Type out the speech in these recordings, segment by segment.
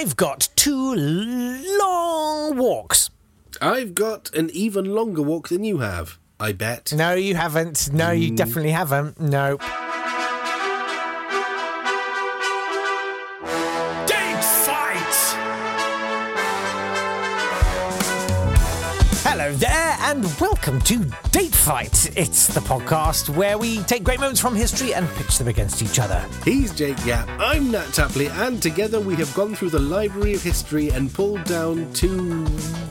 I've got two long walks. I've got an even longer walk than you have, I bet. No, you haven't. No, you mm. definitely haven't. No. And welcome to Date Fight. It's the podcast where we take great moments from history and pitch them against each other. He's Jake Yapp, I'm Nat Tapley, and together we have gone through the library of history and pulled down two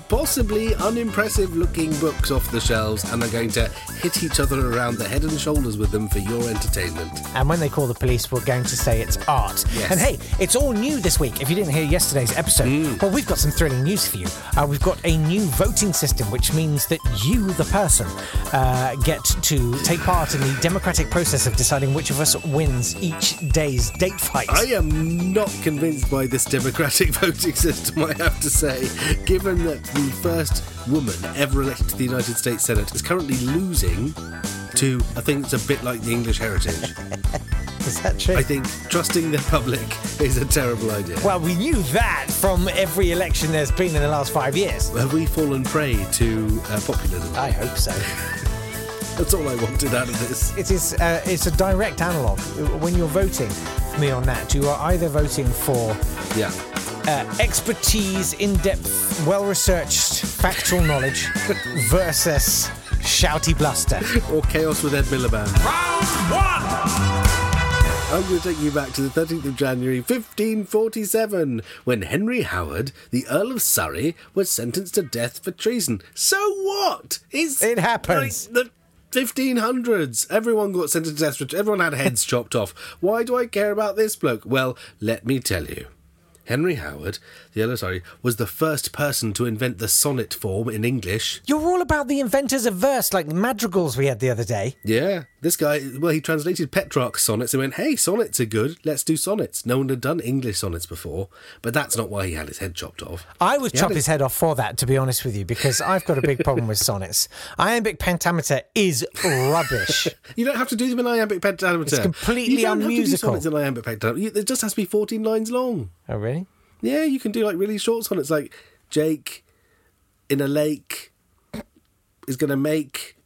possibly unimpressive looking books off the shelves and are going to hit each other around the head and shoulders with them for your entertainment. And when they call the police, we're going to say it's art. Yes. And hey, it's all new this week. If you didn't hear yesterday's episode, well, we've got some thrilling news for you. Uh, we've got a new voting system, which means that you, the person, uh, get to take part in the democratic process of deciding which of us wins each day's date fight. I am not convinced by this democratic voting system, I have to say, given that the first woman ever elected to the United States Senate is currently losing to a thing that's a bit like the English heritage. Is that true? I think trusting the public is a terrible idea. well, we knew that from every election there's been in the last five years. Have we fallen prey to uh, populism? I hope so. That's all I wanted out of this. It is. Uh, it's a direct analog. When you're voting me on that, you are either voting for Yeah. uh, expertise, in-depth, well-researched, factual knowledge versus shouty bluster. Or chaos with Ed Miliband. Round one. I'm going to take you back to the 13th of January 1547 when Henry Howard, the Earl of Surrey, was sentenced to death for treason. So what? It's It happens. Like the 1500s. Everyone got sentenced to death for everyone had heads chopped off. Why do I care about this bloke? Well, let me tell you. Henry Howard, the Surrey, was the first person to invent the sonnet form in English. You're all about the inventors of verse, like madrigals we had the other day. Yeah, this guy, well, he translated Petrarch's sonnets and went, hey, sonnets are good, let's do sonnets. No one had done English sonnets before, but that's not why he had his head chopped off. I would Yeah, chop his head off for that, to be honest with you, because I've got a big problem with sonnets. Iambic pentameter is rubbish. You don't have to do them in iambic pentameter. It's completely you don't Have to do sonnets in iambic pentameter. It just has to be 14 lines long. Oh, really? Yeah, you can do like really short sonnets like Jake in a lake is going to make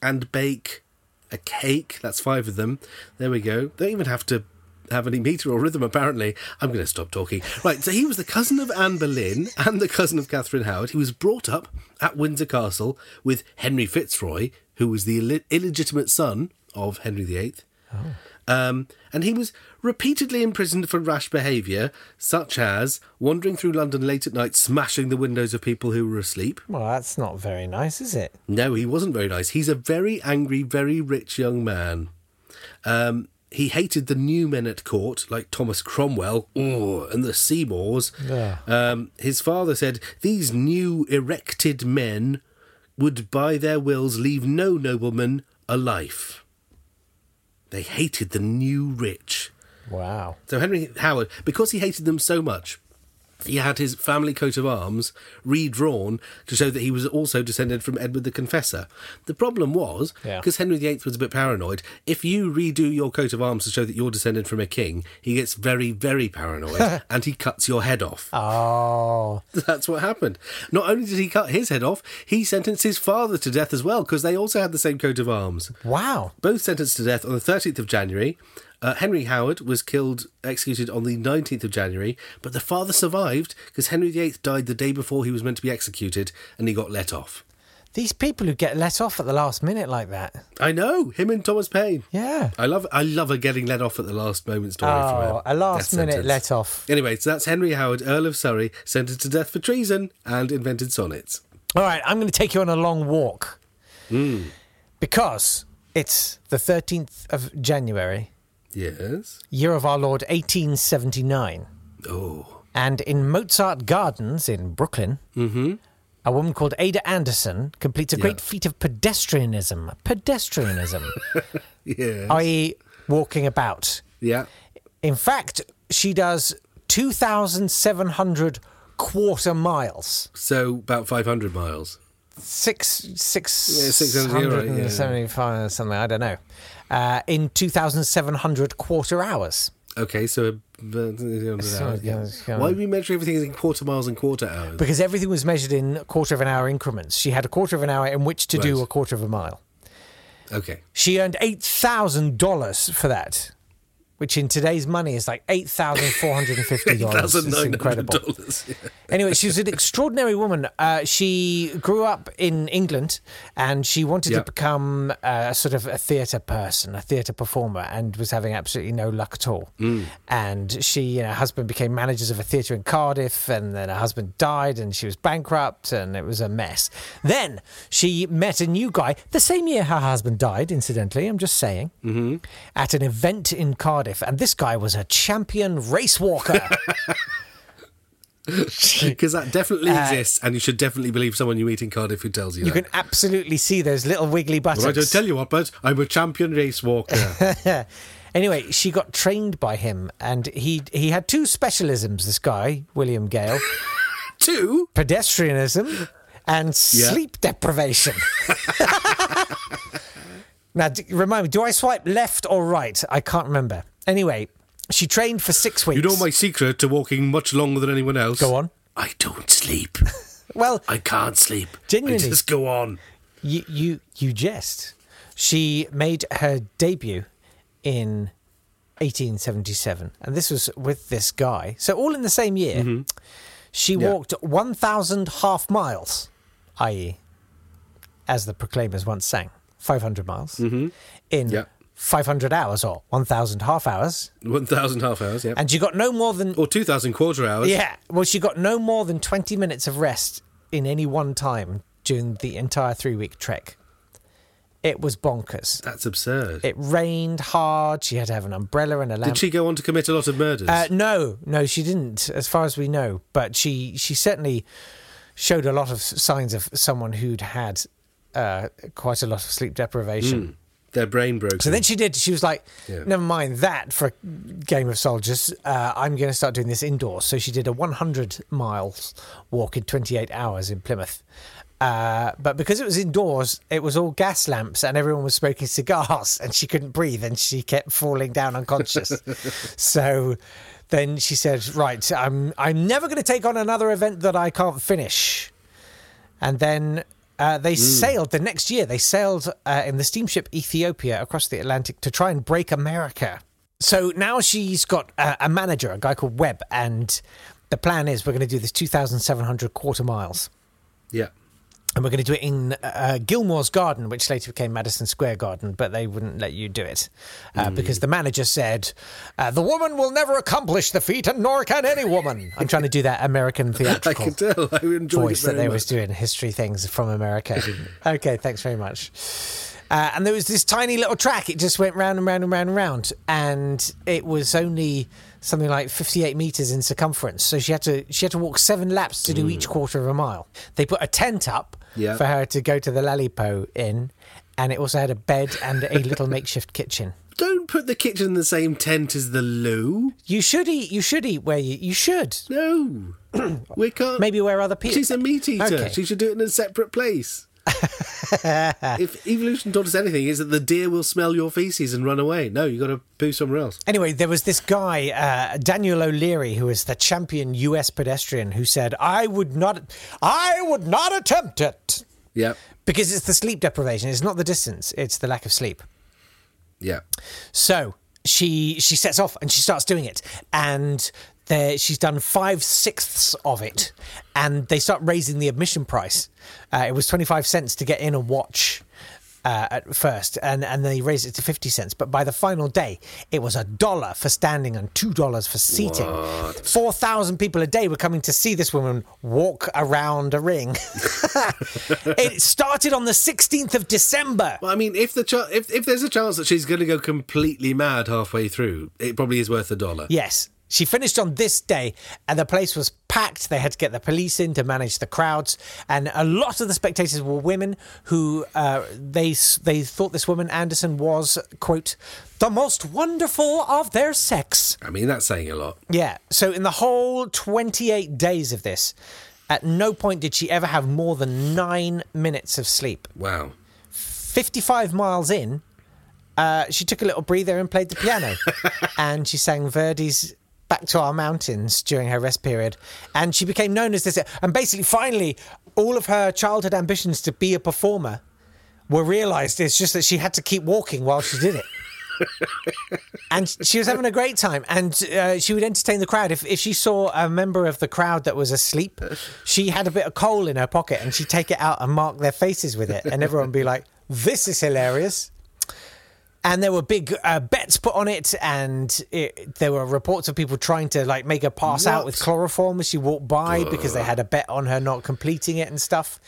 and bake a cake. That's five of them. There we go. They don't even have to have any meter or rhythm, apparently. I'm going to stop talking. Right, so he was the cousin of Anne Boleyn and the cousin of Catherine Howard. He was brought up at Windsor Castle with Henry Fitzroy, who was the Ill- illegitimate son of Henry VIII. Um, and he was repeatedly imprisoned for rash behaviour, such as wandering through London late at night, smashing the windows of people who were asleep. Well, that's not very nice, is it? No, he wasn't very nice. He's a very angry, very rich young man. Um, he hated the new men at court, like Thomas Cromwell oh, and the Seymours. Yeah. Um, his father said, These new erected men would by their wills leave no nobleman a life. They hated the new rich. Wow. So Henry Howard, because he hated them so much, he had his family coat of arms redrawn to show that he was also descended from Edward the Confessor. The problem was, Yeah. because Henry VIII was a bit paranoid, if you redo your coat of arms to show that you're descended from a king, he gets very, very paranoid and he cuts your head off. Oh, That's what happened. Not only did he cut his head off, he sentenced his father to death as well, because they also had the same coat of arms wow. both sentenced to death on the 13th of January. Uh, Henry Howard was killed, executed on the 19th of January, but the father survived because Henry VIII died the day before he was meant to be executed and he got let off. These people who get let off at the last minute like that. I know him and Thomas Paine. Yeah. I love I love a getting let off at the last moment story from Oh, a a last minute sentence. let off. Anyway, so that's Henry Howard, Earl of Surrey, sentenced to death for treason and invented sonnets. All right, I'm going to take you on a long walk. Hmm. Because it's the 13th of January, Yes. year of our Lord 1879. Oh. And in Mozart Gardens in Brooklyn, mm-hmm. a woman called Ada Anderson completes a great Yeah. feat of pedestrianism. Pedestrianism, Yeah. i.e., walking about. yeah. In fact, she does 2,700 quarter miles. So about 500 miles. Six, six, Yeah, 600, right, yeah. 675 or something, I don't know. Uh, in 2,700 quarter hours. Okay, so uh, So, yeah. yeah, Why do we measure everything in quarter miles and quarter hours? because everything was measured in quarter of an hour increments. She had a quarter of an hour in which to do a quarter of a mile. Okay. She earned eight thousand dollars for that, which in today's money is like eight thousand four hundred and fifty dollars. It's incredible. Yeah. Anyway, she was an extraordinary woman. Uh, she grew up in England and she wanted to become uh, sort of a theatre person, a theatre performer, and was having absolutely no luck at all. And she and her husband became managers of a theatre in Cardiff, and then her husband died and she was bankrupt, and it was a mess. Then she met a new guy the same year her husband died, incidentally, I'm just saying, at an event in Cardiff. And this guy was a champion race walker. Because that definitely exists, and you should definitely believe someone you meet in Cardiff who tells you, Uh, You that. can absolutely see those little wiggly buttocks. Well, I don't tell you what, but I'm a champion race walker. Anyway, she got trained by him, and he he had two specialisms. This guy, William Gale, Two? pedestrianism and Yeah. sleep deprivation. now, remind me, do I swipe left or right? I can't remember. Anyway, she trained for six weeks. You know my secret to walking much longer than anyone else? Go on. I don't sleep. Well, I can't sleep. Genuinely. I just go on. you you you jest. She made her debut in 1877, and this was with this guy. So all in the same year, she Mm-hmm. Yeah. walked 1,000 half miles, i.e., as the Proclaimers once sang, 500 miles in Mm-hmm. Yeah. 500 hours or 1,000 half hours, 1,000 half hours, yeah. and she got no more than or 2,000 quarter hours. yeah. Well, she got no more than 20 minutes of rest in any one time during the entire three week trek. It was bonkers. That's absurd. It rained hard. She had to have an umbrella and a lamp. Did she go on to commit a lot of murders? Uh, no, no, she didn't, as far as we know. But she, she certainly showed a lot of signs of someone who'd had uh, quite a lot of sleep deprivation. Their brain broke. So then she did. She was like, Yeah. "Never mind that for a game of soldiers. Uh, I'm going to start doing this indoors." So she did a 100 miles walk in 28 hours in Plymouth. Uh, but because it was indoors, it was all gas lamps, and everyone was smoking cigars, and she couldn't breathe, and she kept falling down unconscious. so then she said, "Right, I'm I'm never going to take on another event that I can't finish." And then uh, they sailed the next year. They sailed uh, in the steamship Ethiopia across the Atlantic to try and break America. So now she's got a, a manager, a guy called Webb, and the plan is we're going to do this 2,700 quarter miles. Yeah. And we're going to do it in uh, Gilmore's Garden, which later became Madison Square Garden, but they wouldn't let you do it uh, because the manager said, uh, The woman will never accomplish the feat, and nor can any woman. I'm trying to do that American theatrical I can tell. I enjoyed voice it that they much. was doing history things from America. okay, thanks very much. Uh, and there was this tiny little track. It just went round and round and round and round, and it was only something like 58 meters in circumference. So she had to she had to walk seven laps to do each quarter of a mile. They put a tent up Yeah. for her to go to the Lalipo in, and it also had a bed and a little makeshift kitchen. Don't put the kitchen in the same tent as the loo. You should eat. You should eat where you. You should No. we can't. maybe where other people. She's a meat eater. Okay. She should do it in a separate place. if evolution taught us anything, is that the deer will smell your feces and run away. No, you got to poo somewhere else. Anyway, there was this guy, uh, Daniel O'Leary, who was the champion U.S. pedestrian, who said, "I would not, I would not attempt it Yeah, because it's the sleep deprivation. It's not the distance; it's the lack of sleep." yeah. So she she sets off and she starts doing it, and she's done five sixths of it, and they start raising the admission price. Uh, it was twenty five cents to get in and watch. Uh, at first, and and they raised it to fifty cents. But by the final day, it was a dollar for standing and two dollars for seating. Four thousand people a day were coming to see this woman walk around a ring. it started on the sixteenth of December. Well, I mean, if the ch- if if there's a chance that she's going to go completely mad halfway through, it probably is worth a dollar. Yes. She finished on this day, and the place was packed. They had to get the police in to manage the crowds, and a lot of the spectators were women who uh, they they thought this woman Anderson was quote the most wonderful of their sex. I mean, that's saying a lot. Yeah. So in the whole twenty eight days of this, at no point did she ever have more than nine minutes of sleep. Wow. Fifty five miles in, uh, she took a little breather and played the piano, and she sang Verdi's back to our mountains during her rest period, and she became known as this. And basically, finally, all of her childhood ambitions to be a performer were realised. It's just that she had to keep walking while she did it. and she was having a great time, and uh, she would entertain the crowd. If if she saw a member of the crowd that was asleep, she had a bit of coal in her pocket, and she'd take it out and mark their faces with it, and everyone would be like, "This is hilarious." And there were big uh, bets put on it, and it, there were reports of people trying to like make her pass out with chloroform as she walked by because they had a bet on her not completing it and stuff.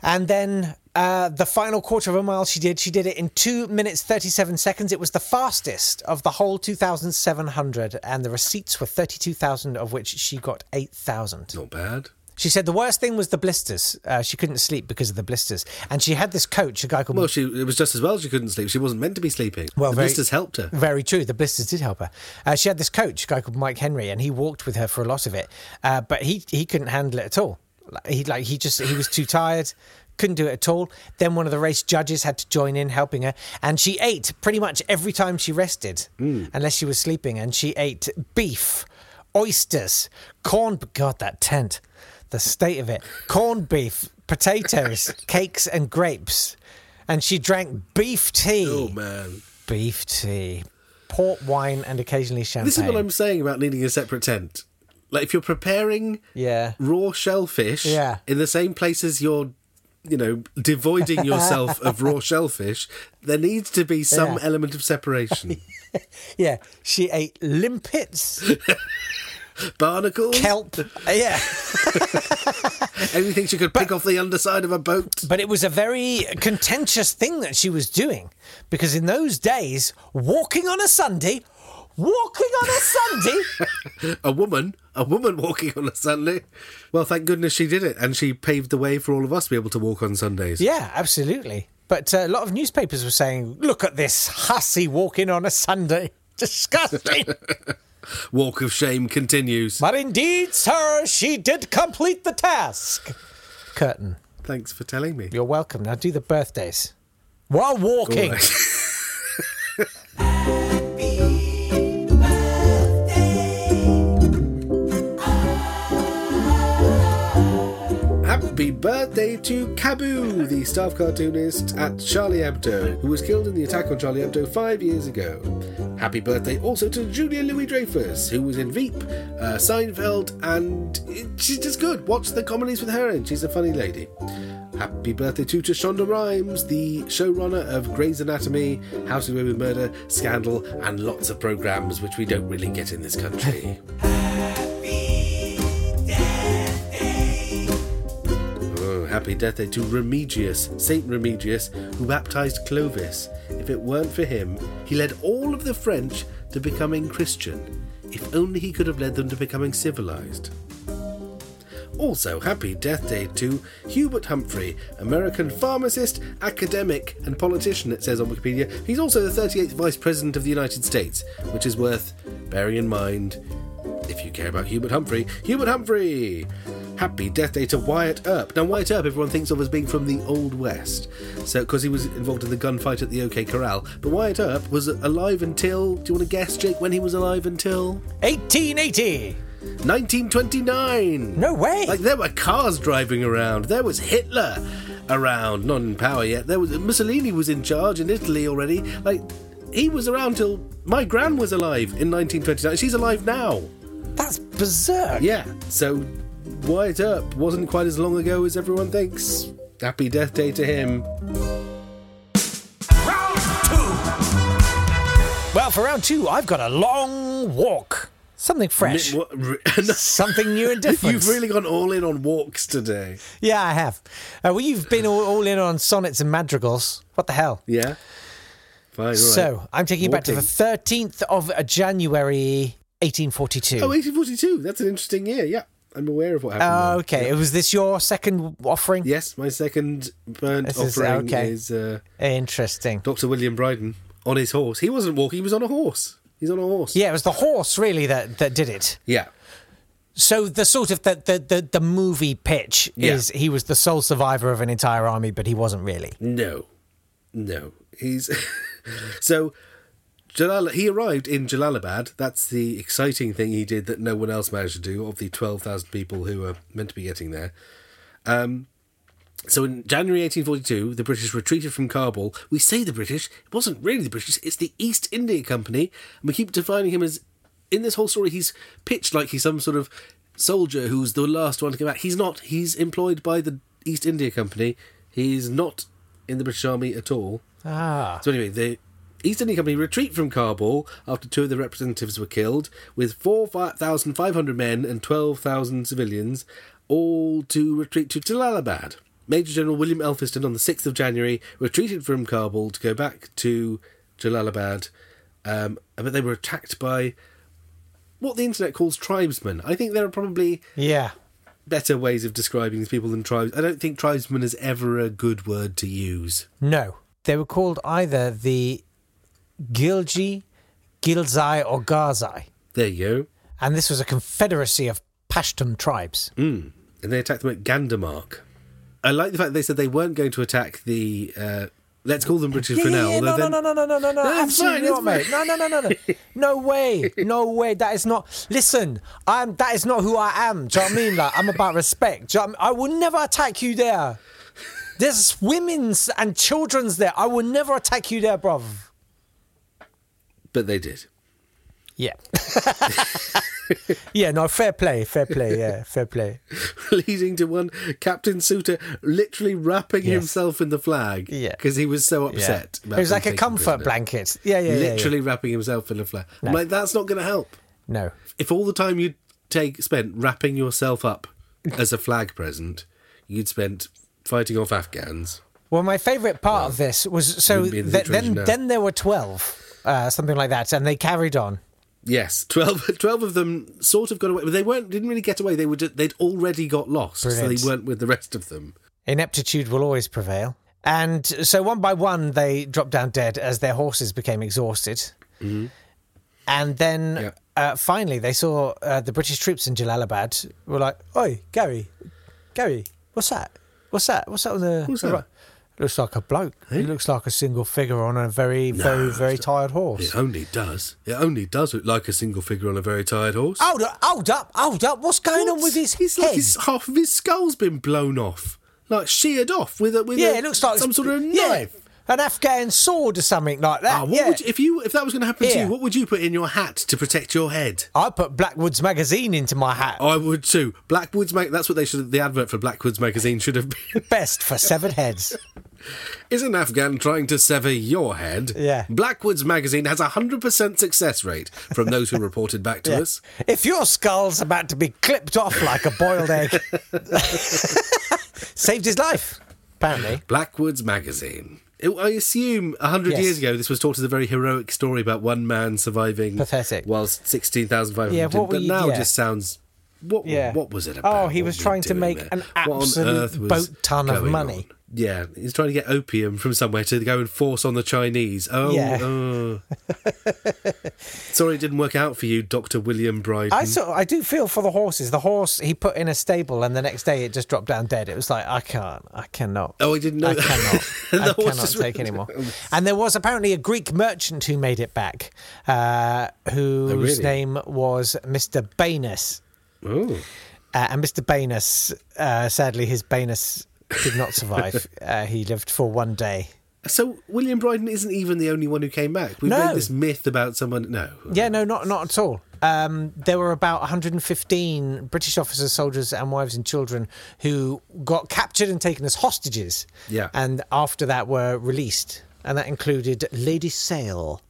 And then uh, the final quarter of a mile she did, she did it in two minutes thirty-seven seconds. It was the fastest of the whole two thousand seven hundred, and the receipts were thirty-two thousand, of which she got eight thousand. Not bad. She said the worst thing was the blisters. Uh, she couldn't sleep because of the blisters, and she had this coach, a guy called Well, she it was just as well she couldn't sleep. She wasn't meant to be sleeping. Well, the very- blisters helped her. Very true. The blisters did help her. Uh, she had this coach, a guy called Mike Henry, and he walked with her for a lot of it. Uh, but he he couldn't handle it at all. He like he just he was too tired, couldn't do it at all. Then one of the race judges had to join in helping her, and she ate pretty much every time she rested, unless she was sleeping. And she ate beef, oysters, corn. But god, that tent, the state of it. Corned beef, potatoes, cakes, and grapes. And she drank beef tea Oh man, beef tea, port wine, and occasionally champagne. this is what I'm saying about needing a separate tent. Like if you're preparing Yeah. raw shellfish Yeah. in the same place as you're, you know, devoiding yourself of raw shellfish, there needs to be some Yeah. element of separation. Yeah, she ate limpets, Barnacles, kelp. Yeah, anything she could pick off the underside of a boat. but it was a very contentious thing that she was doing because in those days, walking on a Sunday, walking on a Sunday, A woman, a woman walking on a Sunday. Well, thank goodness she did it, and she paved the way for all of us to be able to walk on Sundays. yeah, absolutely. But uh, a lot of newspapers were saying, "Look at this hussy walking on a Sunday." Disgusting. Walk of shame continues. but indeed, sir, she did complete the task. Curtain. Thanks for telling me. You're welcome. Now do the birthdays. While walking. Happy birthday to Cabu, the staff cartoonist at Charlie Hebdo, who was killed in the attack on Charlie Hebdo five years ago. Happy birthday also to Julia Louis Dreyfus, who was in Veep, uh, Seinfeld, and it- she's just good. Watch the comedies with her, and she's a funny lady. Happy birthday too to Shonda Rhimes, the showrunner of Grey's Anatomy, How to Get Away with Murder, Scandal, and lots of programs which we don't really get in this country. Oh, happy death day to Remigius, Saint Remigius, who baptized Clovis. If it weren't for him, he led all of the French to becoming Christian. If only he could have led them to becoming civilized. Also, happy death day to Hubert Humphrey, American pharmacist, academic, and politician, it says on Wikipedia. He's also the 38th Vice President of the United States, which is worth bearing in mind if you care about Hubert Humphrey. Hubert Humphrey! Happy death day to Wyatt Earp. Now, Wyatt Earp, everyone thinks of as being from the Old West, so because he was involved in the gunfight at the OK Corral. But Wyatt Earp was alive until. Do you want to guess, Jake, when he was alive until 1880. 1929? No way. Like there were cars driving around. There was Hitler around, not in power yet. There was Mussolini was in charge in Italy already. Like he was around till my gran was alive in 1929. She's alive now. That's berserk. Yeah. So Wyatt Earp wasn't quite as long ago as everyone thinks. Happy death day to him. Round two! Well, for round two, I've got a long walk. Something fresh. What- re- Something new and different. You've really gone all in on walks today. Yeah, I have. Uh, well, you've been all, all in on sonnets and madrigals. What the hell? Yeah. Fine. all right. So, I'm taking you back to the 13th of January, 1842. Oh, 1842. That's an interesting year. Yeah. I'm aware of what happened. Uh, there. okay. Was this your second offering? Yes, my second burnt This is- offering okay. is uh, Interesting. Dr. William Brydon on his horse. He wasn't walking, he was on a horse. He's on a horse. Yeah, it was the horse really that, that did it. Yeah. So the sort of the the, the, the movie pitch Yeah. is he was the sole survivor of an entire army, but he wasn't really. No. No. He's. so Jalal, he arrived in Jalalabad. That's the exciting thing he did that no one else managed to do of the 12,000 people who were meant to be getting there. Um, so in January 1842, the British retreated from Kabul. We say the British, it wasn't really the British, it's the East India Company. And we keep defining him as, in this whole story, he's pitched like he's some sort of soldier who's the last one to come back. He's not. He's employed by the East India Company. He's not in the British Army at all. Ah. So anyway, the East India Company retreat from Kabul after two of the representatives were killed, with 4,500 men and 12,000 civilians, all to retreat to Jalalabad. Major General William Elphinstone on the 6th of January retreated from Kabul to go back to Jalalabad, um, but they were attacked by what the internet calls tribesmen. I think there are probably Yeah. better ways of describing these people than tribes. I don't think tribesmen is ever a good word to use. No. They were called either the Gilji, Gilzai, or Gazai. There you go. And this was a confederacy of Pashtun tribes. Mm. And they attacked them at Gandamak. I like the fact they said they weren't going to attack the. Uh, let's call them British Yeah, for now. yeah, no, no, then- no, no, no, no, no, No, it's absolutely fine, not, mate. No, no, no, no, no, no way, no way. That is not. Listen, I'm. That is not who I am. Do you know what I mean? Like, I'm about respect. Do you know what I, mean? I will never attack you there. There's women's and children's there. I will never attack you there, bruv. But they did. Yeah. yeah. No, fair play, fair play. Yeah, fair play. Leading to one Captain Souter literally wrapping Yes. himself in the flag. Yeah. Because he was so Yeah. upset. It was like a comfort prisoner. blanket. Yeah, yeah, yeah, yeah. Literally wrapping himself in a flag. I'm No. like, that's not going to help. No. If all the time you'd take spent wrapping yourself up as a flag present, you'd spent fighting off Afghans. Well, my favourite part of this was so wouldn't be in the th- then now. then there were twelve, uh, something like that, and they carried on. Yes, 12, 12 of them sort of got away, but they weren't. Didn't really get away. They were. They'd already got lost, so they weren't with the rest of them. Ineptitude will always prevail. And so one by one, they dropped down dead as their horses became exhausted. And then Mm-hmm. Yeah. uh, finally, they saw uh, the British troops in Jalalabad. Were like, "Oi, Gary, Gary, what's that? What's that? What's that on the? What's that? Right?" Looks like a bloke. He looks like a single figure on a very, very, very tired horse. It only does. It only does look like a single figure on a very tired horse. Hold up, hold up, hold up. What's going on with his He's head? like his, half of his skull's been blown off, like sheared off with a with yeah, a, it looks like some sort of yeah, knife. an Afghan sword or something like that. Ah, what yeah. would you, if you if that was going to happen to you? What would you put in your hat to protect your head? I put Blackwood's magazine into my hat. I would too. Blackwood's mag. That's what they should. The advert for Blackwood's magazine should have been. Best for severed heads. Is an Afghan trying to sever your head? Yeah. Blackwood's magazine has a hundred percent success rate from those who reported back to Yeah. us. If your skull's about to be clipped off like a boiled egg, saved his life. Apparently, Blackwood's magazine. It- I assume a hundred Yes. years ago, this was taught as a very heroic story about one man surviving, Pathetic. whilst sixteen thousand five hundred. Yeah, what but you- now yeah. just sounds. What? Yeah. What was it oh, about? Oh, he What was trying to make there? an absolute boat ton of money. on? Yeah, he's trying to get opium from somewhere to go and force on the Chinese. Oh, Yeah. oh. sorry, it didn't work out for you, Doctor William Brydon. I sort I do feel for the horses. The horse he put in a stable, and the next day it just dropped down dead. It was like I can't, I cannot. Oh, I didn't know I that. cannot. The I cannot take anymore. And there was apparently a Greek merchant who made it back, uh, whose Oh, really? name was Mr. Banus. Oh. Uh, and Mr. Banus, uh, sadly, his Banus did not survive. uh, he lived for one day. So William Brydon isn't even the only one who came back. We've No. made this myth about someone. No. Yeah, no, not not at all. Um, there were about 115 British officers, soldiers, and wives and children who got captured and taken as hostages. Yeah. and after that were released, and that included Lady Sale,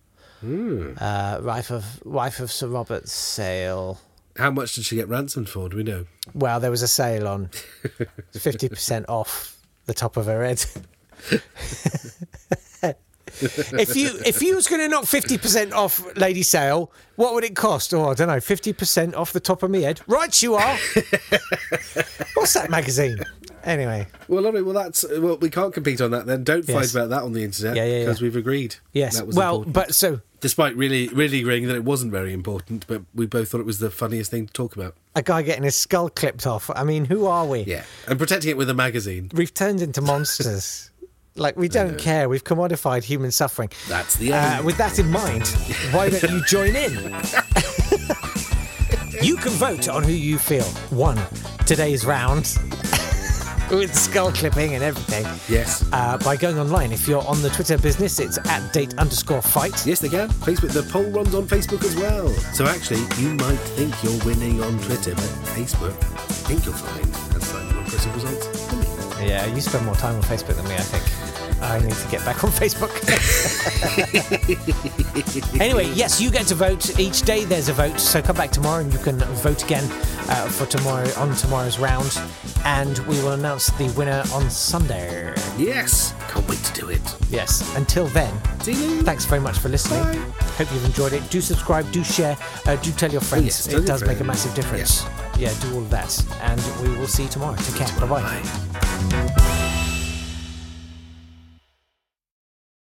Hmm. uh, wife of wife of Sir Robert Sale. How much did she get ransomed for? Do we know? Well, there was a sale on 50% off the top of her head. if you if you was going to knock 50% off Lady Sale, what would it cost? Oh, I don't know, 50% off the top of my head. Right you are. What's that magazine? Anyway, Well. Well, that's well. We can't compete on that. Then don't fight about that on the internet. Yeah, yeah, yeah. Because we've agreed. yes. That was Well, important. but so despite really, really agreeing that it wasn't very important, but we both thought it was the funniest thing to talk about. a guy getting his skull clipped off. I mean, who are we? Yeah, and protecting it with a magazine. We've turned into monsters. Like we don't care. We've commodified human suffering. That's the Uh, with that in mind, why don't you join in? you can vote on who you feel won today's round with skull clipping and everything yes. uh, by going online. If you're on the Twitter business, it's at date underscore fight. Yes, they can. Facebook. The poll runs on Facebook as well. So actually, you might think you're winning on Twitter, but Facebook, I think you'll find has slightly more impressive results than me. Yeah, you spend more time on Facebook than me, I think. I need to get back on Facebook. anyway, yes, you get to vote each day. There's a vote, so come back tomorrow and you can vote again uh, for tomorrow on tomorrow's round, and we will announce the winner on Sunday. Yes. Can't wait to do it. Yes. Until then, See you. thanks very much for listening. Bye. Hope you've enjoyed it. Do subscribe. Do share. Uh, do tell your friends. yes, tell it your does make a massive difference. Yeah, do all of that, and we will see you tomorrow. Take care. Bye. Bye.